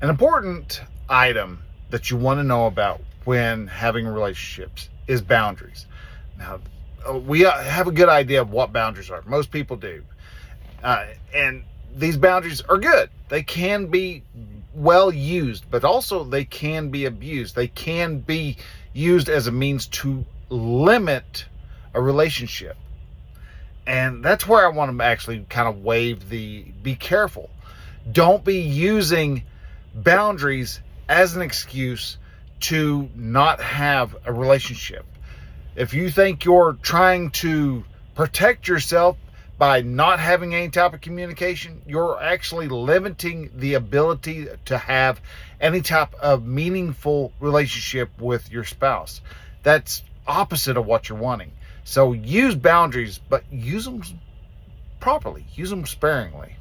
An important item that you want to know about when having relationships is boundaries. Now, uh, we uh, have a good idea of what boundaries are. Most people do. Uh, and these boundaries are good. They can be well used, but also they can be abused. They can be used as a means to limit a relationship. And that's where I want to actually kind of wave the be careful. Don't be using boundaries as an excuse to not have a relationship. If you think you're trying to protect yourself by not having any type of communication, you're actually limiting the ability to have any type of meaningful relationship with your spouse. That's opposite of what you're wanting. So use boundaries, but use them properly, use them sparingly.